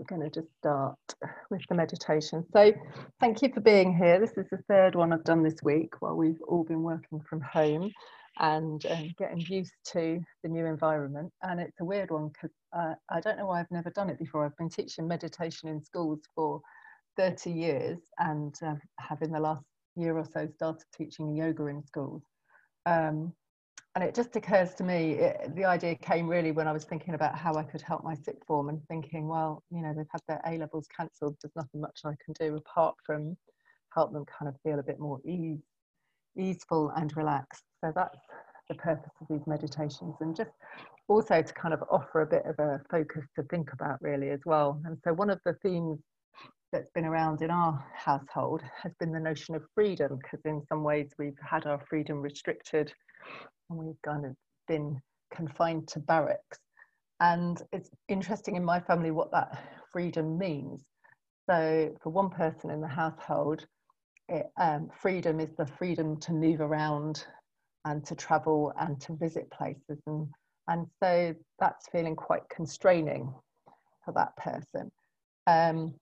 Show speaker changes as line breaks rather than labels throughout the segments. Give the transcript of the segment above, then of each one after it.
we're going to just start with the meditation. So, thank you for being here. This is the third one I've done this week while we've all been working from home and um, getting used to the new environment. And it's a weird one because uh, I don't know why I've never done it before. I've been teaching meditation in schools for 30 years and um, have in the last year or so started teaching yoga in schools. Um, and it just occurs to me it, the idea came really when i was thinking about how i could help my sixth form and thinking well you know they've had their a levels cancelled. There's nothing much i can do apart from help them kind of feel a bit more ease, easeful and relaxed. So that's the purpose of these meditations and just also to kind of offer a bit of a focus to think about really as well. And so one of the themes that's been around in our household has been the notion of freedom because in some ways we've had our freedom restricted and we've kind of been confined to barracks. And it's interesting in my family what that freedom means. So, for one person in the household, it, um, freedom is the freedom to move around and to travel and to visit places. And, and so that's feeling quite constraining for that person. Um,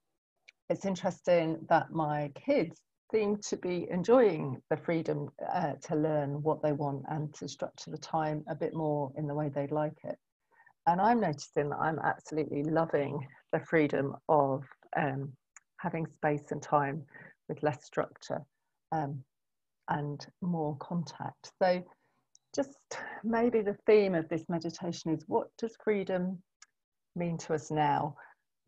it's interesting that my kids seem to be enjoying the freedom uh, to learn what they want and to structure the time a bit more in the way they'd like it. And I'm noticing that I'm absolutely loving the freedom of um, having space and time with less structure um, and more contact. So, just maybe the theme of this meditation is what does freedom mean to us now?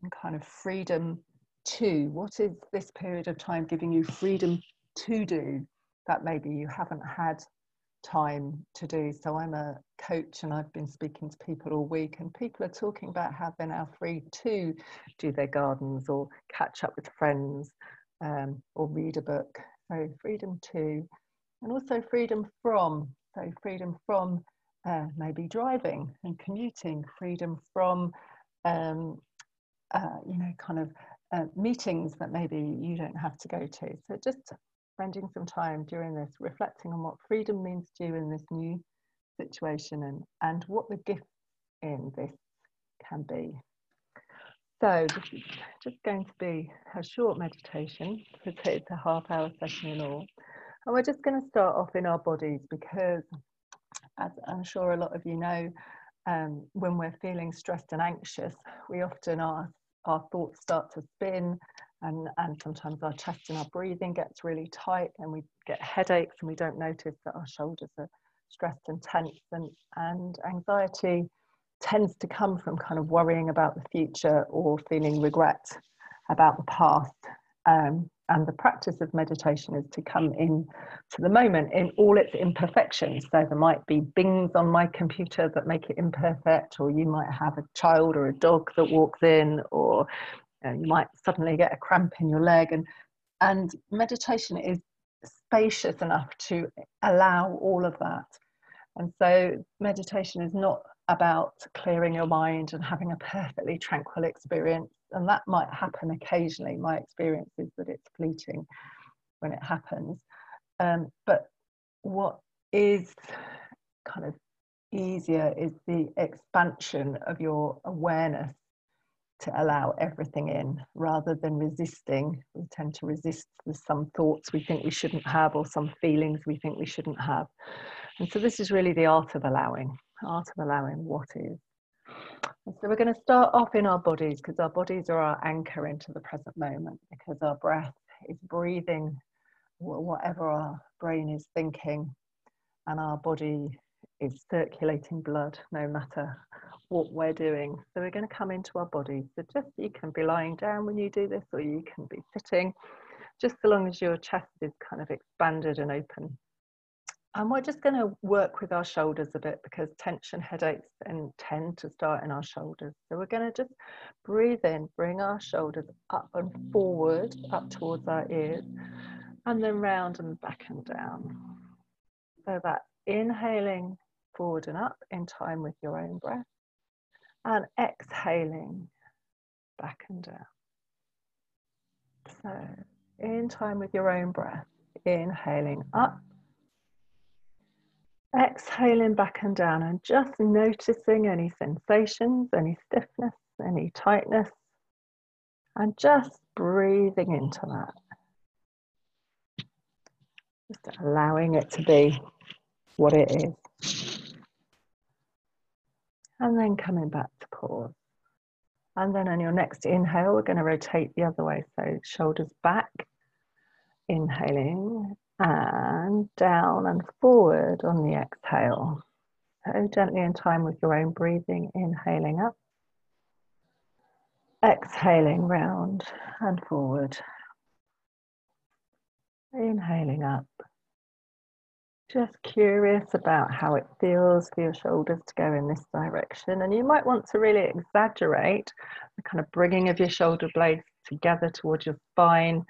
And kind of freedom to what is this period of time giving you freedom to do that maybe you haven't had time to do? So i'm a coach and i've been speaking to people all week and people are talking about how they're now free to do their gardens or catch up with friends um, or read a book. So freedom to and also freedom from so freedom from uh, maybe driving and commuting freedom from um, uh, you know kind of uh, meetings that maybe you don't have to go to. So just spending some time during this, reflecting on what freedom means to you in this new situation and, and what the gift in this can be. So this is just going to be a short meditation it's a half hour session in all. And we're just going to start off in our bodies because as I'm sure a lot of you know, um, when we're feeling stressed and anxious, we often ask our thoughts start to spin and, and sometimes our chest and our breathing gets really tight and we get headaches and we don't notice that our shoulders are stressed and tense and, and anxiety tends to come from kind of worrying about the future or feeling regret about the past. Um, and the practice of meditation is to come in to the moment in all its imperfections. So there might be bings on my computer that make it imperfect, or you might have a child or a dog that walks in, or you, know, you might suddenly get a cramp in your leg. And, and meditation is spacious enough to allow all of that. And so meditation is not about clearing your mind and having a perfectly tranquil experience and that might happen occasionally. My experience is that it's fleeting when it happens. Um, but what is kind of easier is the expansion of your awareness to allow everything in rather than resisting. We tend to resist with some thoughts we think we shouldn't have or some feelings we think we shouldn't have. And so this is really the art of allowing, art of allowing what is. So we're going to start off in our bodies because our bodies are our anchor into the present moment because our breath is breathing whatever our brain is thinking and our body is circulating blood no matter what we're doing. So we're going to come into our bodies. So just you can be lying down when you do this or you can be sitting just so long as your chest is kind of expanded and open. And we're just going to work with our shoulders a bit because tension headaches and tend to start in our shoulders. So we're going to just breathe in, bring our shoulders up and forward, up towards our ears, and then round and back and down. So that inhaling forward and up in time with your own breath, and exhaling back and down. So in time with your own breath, inhaling up Exhaling back and down and just noticing any sensations, any stiffness, any tightness, And just breathing into that. Just allowing it to be what it is. And then coming back to pause. And then on your next inhale, we're going to rotate the other way. So shoulders back, inhaling, and down and forward on the exhale. So gently in time with your own breathing, inhaling up, exhaling round and forward, inhaling up. Just curious about how it feels for your shoulders to go in this direction. And you might want to really exaggerate the kind of bringing of your shoulder blades together towards your spine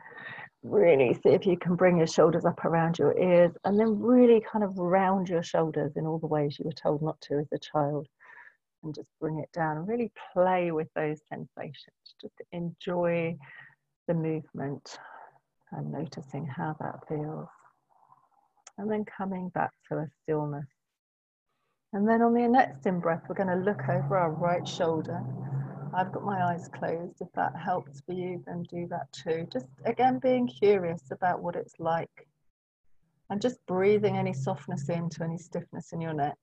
really see if you can bring your shoulders up around your ears and then really kind of round your shoulders in all the ways you were told not to as a child and just bring it down and really play with those sensations. Just enjoy the movement and noticing how that feels. And then coming back to a stillness. And then on the next in breath we're going to look over our right shoulder I've got my eyes closed. If that helps for you, then do that too. Just again, being curious about what it's like and just breathing any softness into any stiffness in your neck.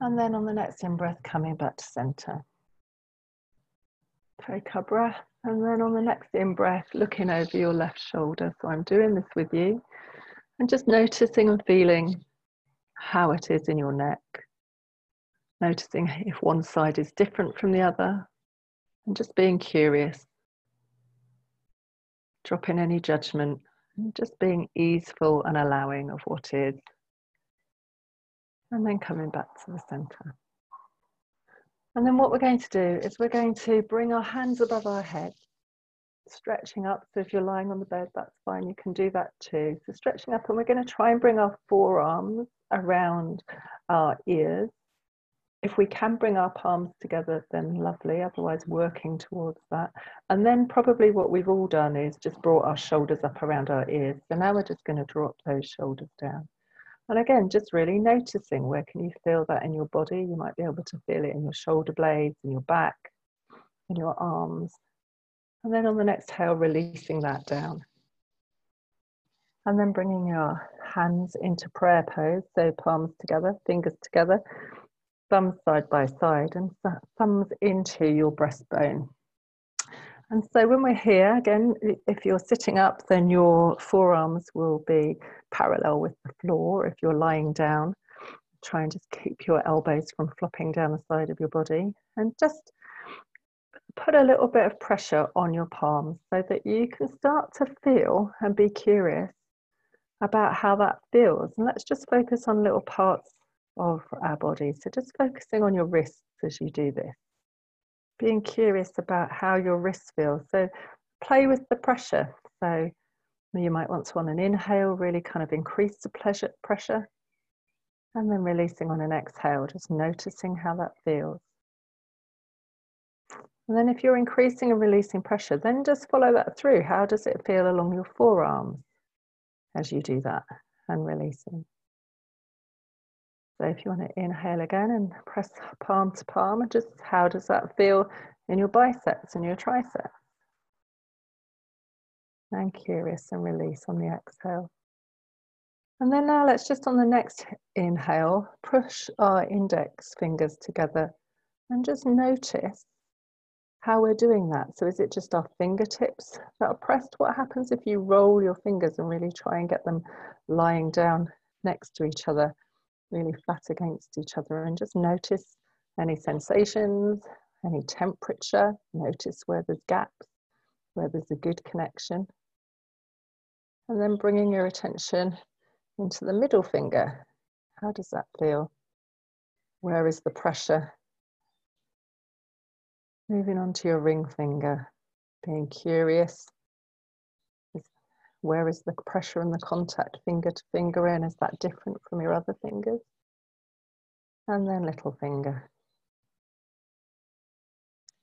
And then on the next in breath, coming back to center. Take a breath. And then on the next in breath, looking over your left shoulder. So I'm doing this with you and just noticing and feeling how it is in your neck noticing if one side is different from the other, and just being curious, dropping any judgment, and just being easeful and allowing of what is, and then coming back to the center. And then what we're going to do is we're going to bring our hands above our head, stretching up. So if you're lying on the bed, that's fine, you can do that too. So stretching up, and we're going to try and bring our forearms around our ears if we can bring our palms together, then lovely, otherwise working towards that. And then probably what we've all done is just brought our shoulders up around our ears. So now we're just gonna drop those shoulders down. And again, just really noticing where can you feel that in your body? You might be able to feel it in your shoulder blades, in your back, in your arms. And then on the next exhale, releasing that down. And then bringing your hands into prayer pose, so palms together, fingers together, thumbs side by side and thumbs into your breastbone. And so when we're here, again, if you're sitting up, then your forearms will be parallel with the floor. If you're lying down, try and just keep your elbows from flopping down the side of your body and just put a little bit of pressure on your palms so that you can start to feel and be curious about how that feels. And let's just focus on little parts of our body. So just focusing on your wrists as you do this, being curious about how your wrists feel. So play with the pressure. So you might want to on an inhale, really kind of increase the pleasure, pressure, and then releasing on an exhale, just noticing how that feels. And then if you're increasing and releasing pressure, then just follow that through. How does it feel along your forearms as you do that and releasing? So if you want to inhale again and press palm to palm, just how does that feel in your biceps and your triceps? And curious and release on the exhale. And then now let's just on the next inhale, push our index fingers together and just notice how we're doing that. So is it just our fingertips that are pressed? What happens if you roll your fingers and really try and get them lying down next to each other? Really flat against each other and just notice any sensations, any temperature, notice where there's gaps, where there's a good connection. And then bringing your attention into the middle finger. How does that feel? Where is the pressure? Moving on to your ring finger, being curious where is the pressure and the contact finger to finger in? Is that different from your other fingers? And then little finger.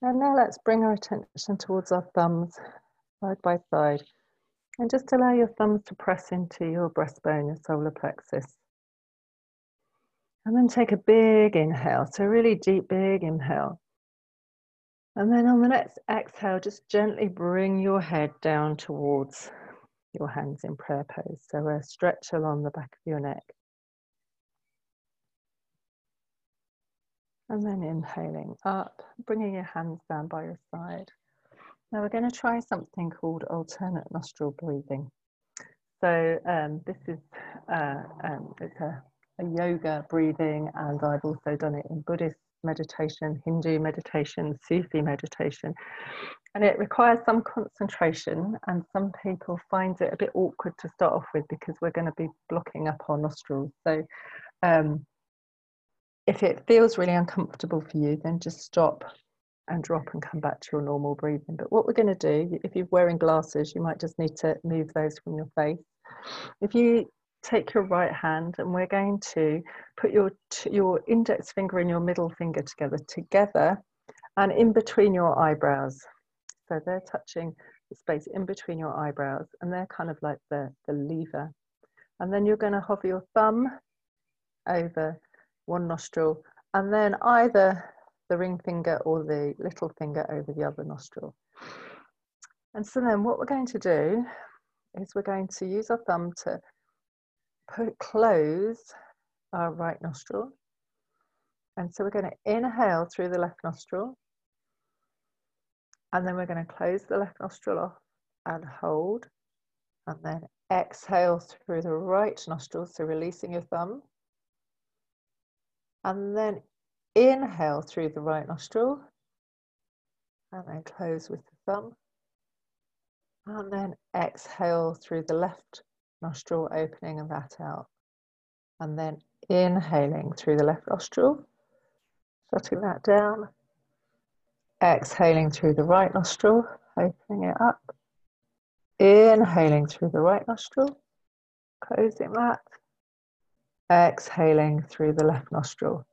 And now let's bring our attention towards our thumbs, side by side. And just allow your thumbs to press into your breastbone, your solar plexus. And then take a big inhale. So really deep, big inhale. And then on the next exhale, just gently bring your head down towards your hands in prayer pose. So a stretch along the back of your neck. And then inhaling up, bringing your hands down by your side. Now we're going to try something called alternate nostril breathing. So um, this is uh, um, it's a, a yoga breathing, and I've also done it in Buddhist meditation, Hindu meditation, Sufi meditation. And it requires some concentration, and some people find it a bit awkward to start off with because we're going to be blocking up our nostrils. So, um, if it feels really uncomfortable for you, then just stop and drop and come back to your normal breathing. But what we're going to do, if you're wearing glasses, you might just need to move those from your face. If you take your right hand and we're going to put your, your index finger and your middle finger together, together and in between your eyebrows. So they're touching the space in between your eyebrows and they're kind of like the, the lever. And then you're going to hover your thumb over one nostril and then either the ring finger or the little finger over the other nostril. And so then what we're going to do is we're going to use our thumb to put, close our right nostril. And so we're going to inhale through the left nostril. And then we're going to close the left nostril off and hold. And then exhale through the right nostril, so releasing your thumb. And then inhale through the right nostril. And then close with the thumb. And then exhale through the left nostril, opening and that out. And then inhaling through the left nostril, shutting that down. Exhaling through the right nostril, opening it up. Inhaling through the right nostril, closing that. Exhaling through the left nostril.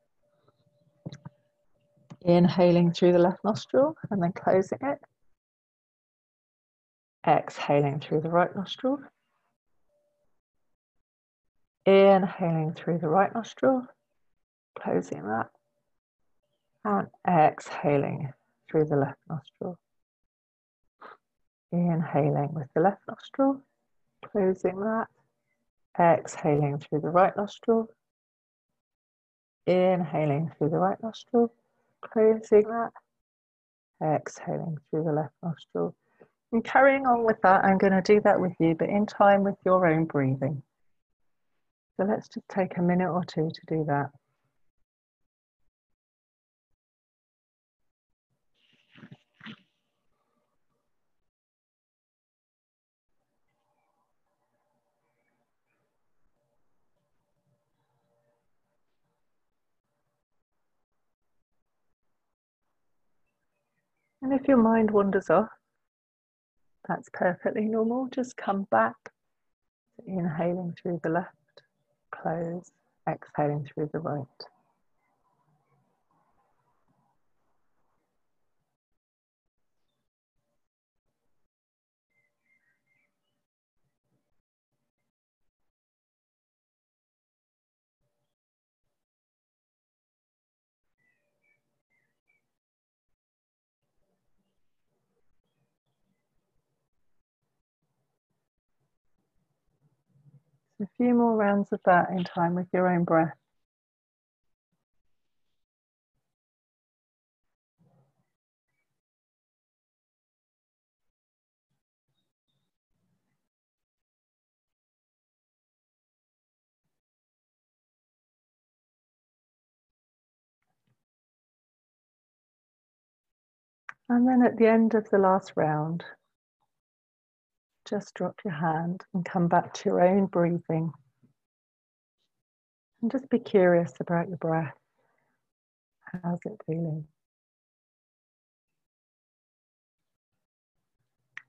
Inhaling through the left nostril and then closing it. Exhaling through the right nostril. Inhaling through the right nostril, closing that. And exhaling through the left nostril. Inhaling with the left nostril, closing that. Exhaling through the right nostril. Inhaling through the right nostril, closing that. Exhaling through the left nostril. And carrying on with that, I'm going to do that with you, but in time with your own breathing. So let's just take a minute or two to do that. And if your mind wanders off, that's perfectly normal. Just come back inhaling through the left close, exhaling through the right. A few more rounds of that in time with your own breath. And then at the end of the last round, just drop your hand and come back to your own breathing. And just be curious about your breath. How's it feeling?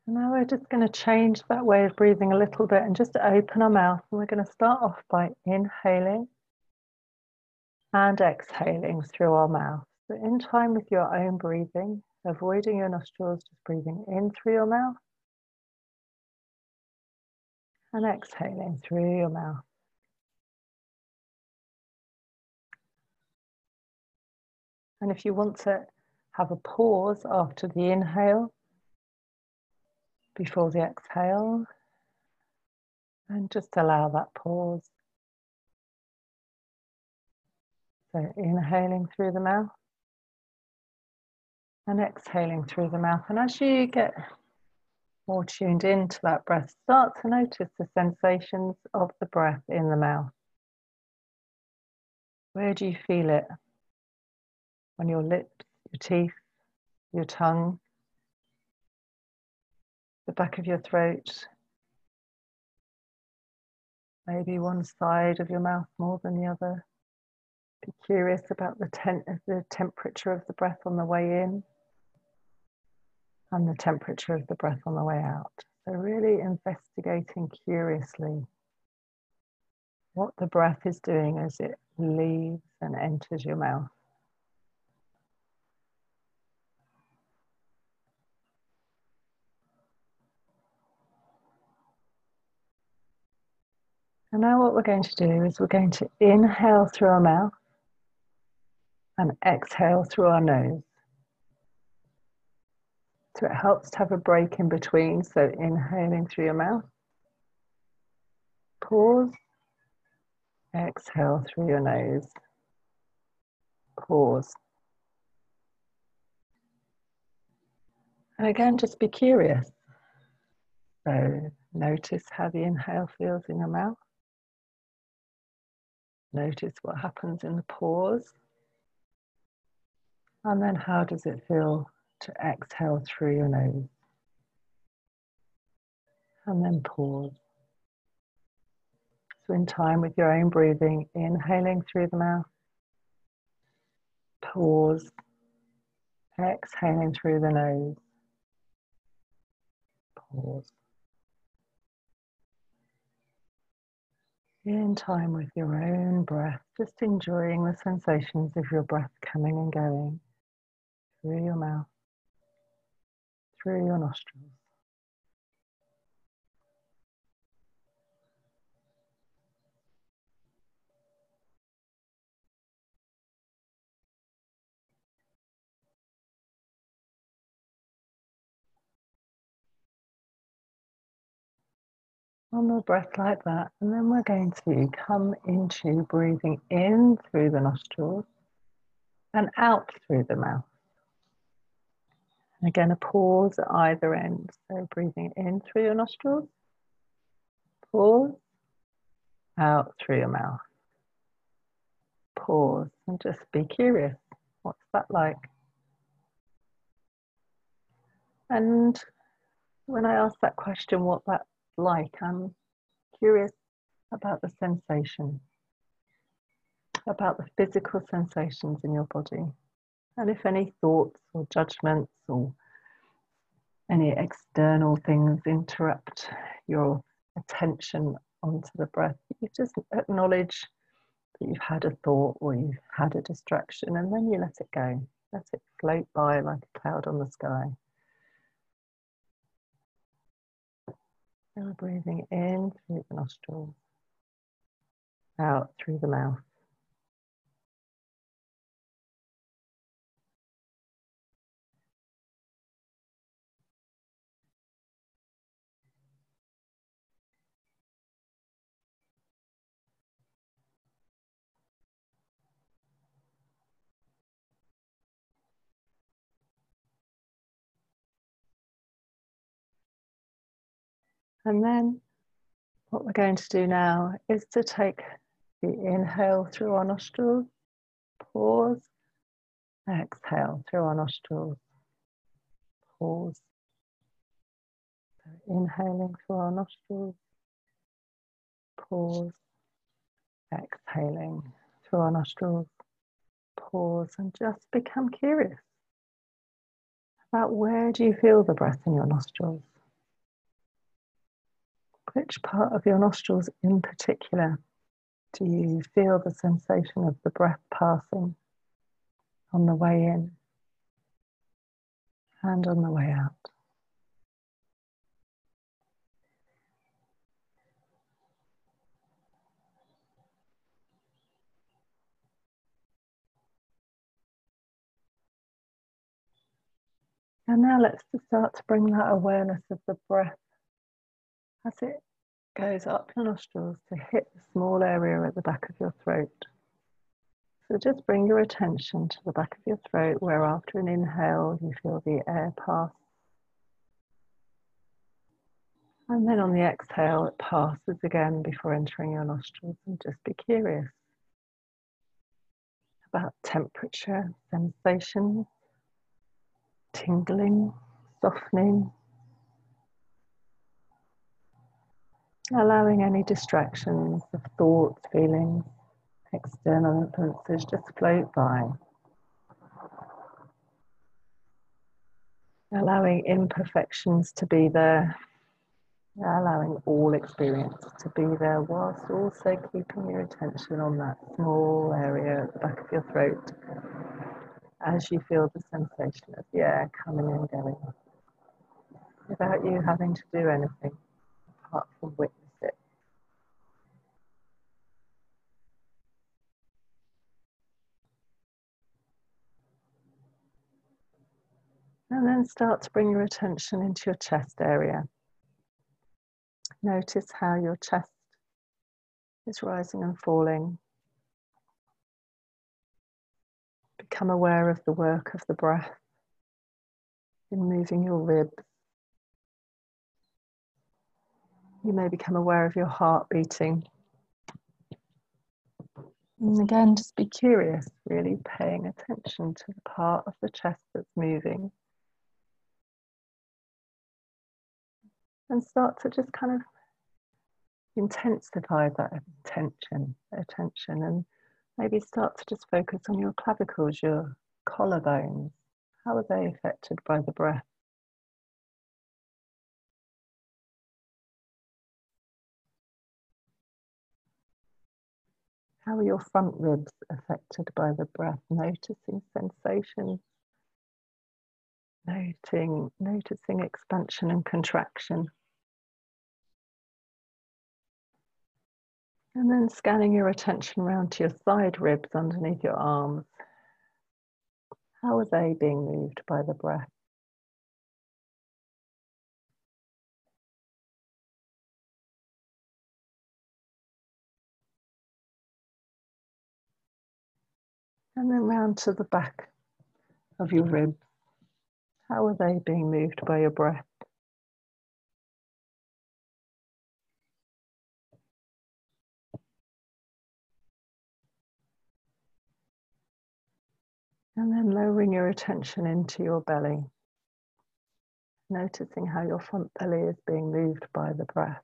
Now we're just going to change that way of breathing a little bit and just open our mouth. And we're going to start off by inhaling and exhaling through our mouth. So in time with your own breathing, avoiding your nostrils, just breathing in through your mouth and exhaling through your mouth. And if you want to have a pause after the inhale before the exhale and just allow that pause. So inhaling through the mouth and exhaling through the mouth. And as you get more tuned into that breath, start to notice the sensations of the breath in the mouth. Where do you feel it? On your lips, your teeth, your tongue, the back of your throat, maybe one side of your mouth more than the other. Be curious about the, the temperature of the breath on the way in and the temperature of the breath on the way out. So, really investigating curiously what the breath is doing as it leaves and enters your mouth. And now what we're going to do is we're going to inhale through our mouth and exhale through our nose. So it helps to have a break in between. So inhaling through your mouth, pause, exhale through your nose, pause. And again, just be curious. So notice how the inhale feels in your mouth. Notice what happens in the pause. And then how does it feel to exhale through your nose? And then pause. So, in time with your own breathing, inhaling through the mouth, pause, exhaling through the nose, pause. in time with your own breath, just enjoying the sensations of your breath coming and going through your mouth, through your nostrils. One more breath like that, and then we're going to come into breathing in through the nostrils and out through the mouth. Again, a pause at either end. So breathing in through your nostrils, pause, out through your mouth. Pause and just be curious. What's that like? And when I ask that question, what that like. I'm curious about the sensation, about the physical sensations in your body. And if any thoughts or judgments or any external things interrupt your attention onto the breath, you just acknowledge that you've had a thought or you've had a distraction and then you let it go. Let it float by like a cloud on the sky. Now breathing in through the nostrils, out through the mouth. And then what we're going to do now is to take the inhale through our nostrils, pause, exhale through our nostrils, pause. So inhaling through our nostrils, pause, exhaling through our nostrils, pause, and just become curious about where do you feel the breath in your nostrils? Which part of your nostrils in particular do you feel the sensation of the breath passing on the way in and on the way out? And now let's start to bring that awareness of the breath as it goes up your nostrils to hit the small area at the back of your throat. So just bring your attention to the back of your throat where after an inhale you feel the air pass. And then on the exhale it passes again before entering your nostrils and just be curious about temperature, sensation, tingling, softening, allowing any distractions of thoughts, feelings, external influences just float by. Allowing imperfections to be there, allowing all experience to be there, whilst also keeping your attention on that small area at the back of your throat as you feel the sensation of the air coming and going without you having to do anything apart from witness it. And then start to bring your attention into your chest area. Notice how your chest is rising and falling Become aware of the work of the breath in moving your ribs. You may become aware of your heart beating. And again, just be curious, really paying attention to the part of the chest that's moving. And start to just kind of intensify that attention, attention and Maybe start to just focus on your clavicles, your collarbones. How are they affected by the breath? How are your front ribs affected by the breath? Noticing sensations, noting, noticing expansion and contraction. And then scanning your attention around to your side ribs underneath your arms. How are they being moved by the breath? And then round to the back of your ribs. How are they being moved by your breath? And then lowering your attention into your belly, noticing how your front belly is being moved by the breath.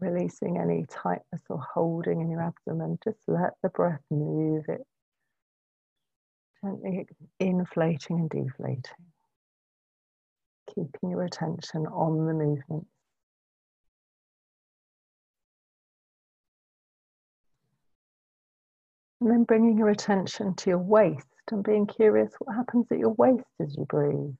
Releasing any tightness or holding in your abdomen, just let the breath move it, gently inflating and deflating. Keeping your attention on the movement. And then bringing your attention to your waist and being curious what happens at your waist as you breathe.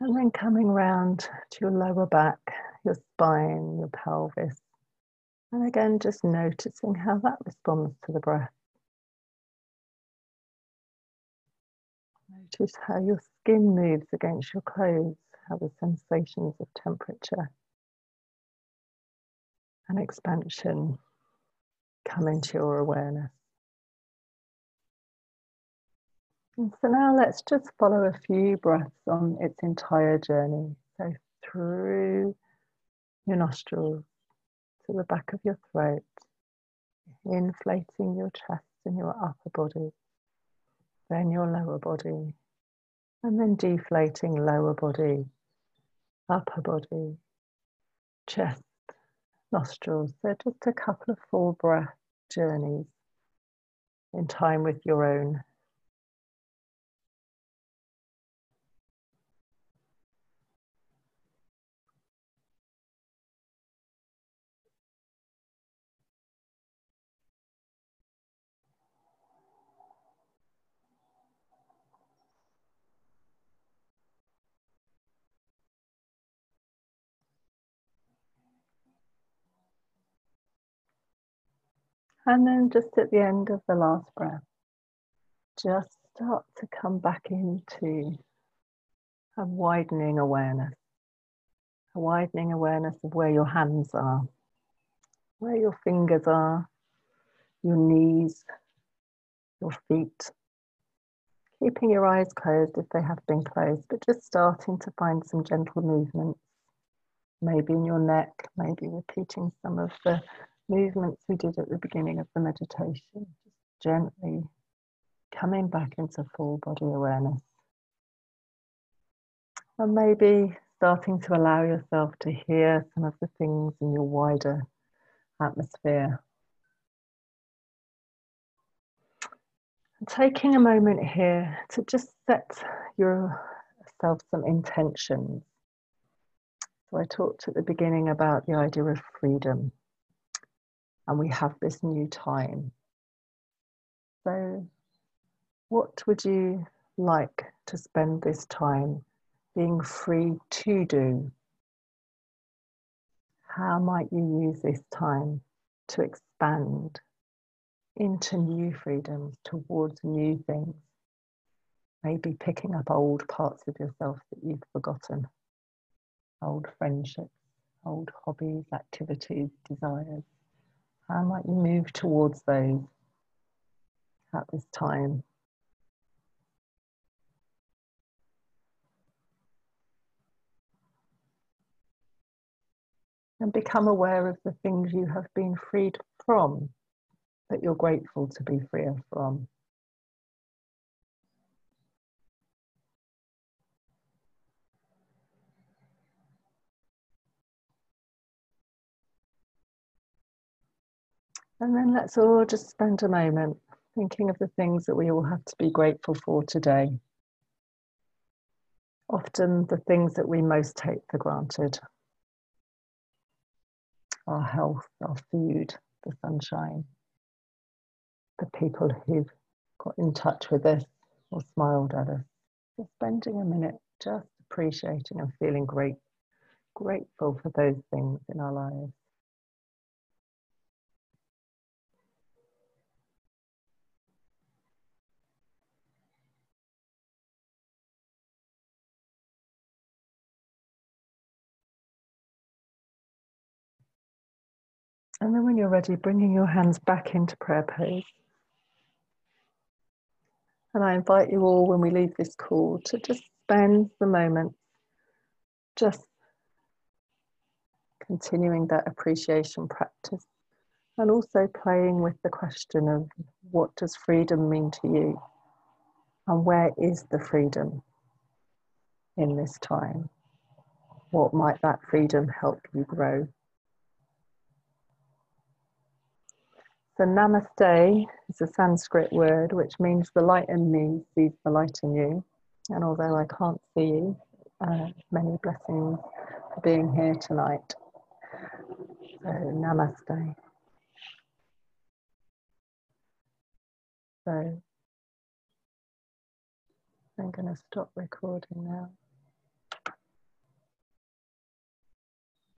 And then coming round to your lower back, your spine, your pelvis. And again, just noticing how that responds to the breath. Notice how your skin moves against your clothes, how the sensations of temperature and expansion come into your awareness. So now let's just follow a few breaths on its entire journey. So through your nostrils to the back of your throat, inflating your chest and your upper body, then your lower body, and then deflating lower body, upper body, chest, nostrils. They're just a couple of full breath journeys in time with your own And then just at the end of the last breath, just start to come back into a widening awareness, a widening awareness of where your hands are, where your fingers are, your knees, your feet. Keeping your eyes closed if they have been closed, but just starting to find some gentle movements, maybe in your neck, maybe repeating some of the movements we did at the beginning of the meditation. Just gently coming back into full body awareness. And maybe starting to allow yourself to hear some of the things in your wider atmosphere. And taking a moment here to just set yourself some intentions. So I talked at the beginning about the idea of freedom, and we have this new time. So, what would you like to spend this time being free to do? How might you use this time to expand into new freedoms, towards new things? Maybe picking up old parts of yourself that you've forgotten, old friendships, old hobbies, activities, desires. How might you move towards those at this time? and become aware of the things you have been freed from that you're grateful to be freer from. And then let's all just spend a moment thinking of the things that we all have to be grateful for today. Often the things that we most take for granted our health, our food, the sunshine, the people who've got in touch with us or smiled at us. Just spending a minute just appreciating and feeling great, grateful for those things in our lives. And then when you're ready, bringing your hands back into prayer pose. And I invite you all, when we leave this call, to just spend the moment just continuing that appreciation practice and also playing with the question of what does freedom mean to you and where is the freedom in this time? What might that freedom help you grow? So namaste is a Sanskrit word which means the light in me sees the light in you. And although I can't see you, uh, many blessings for being here tonight. So namaste. So I'm going to stop recording now.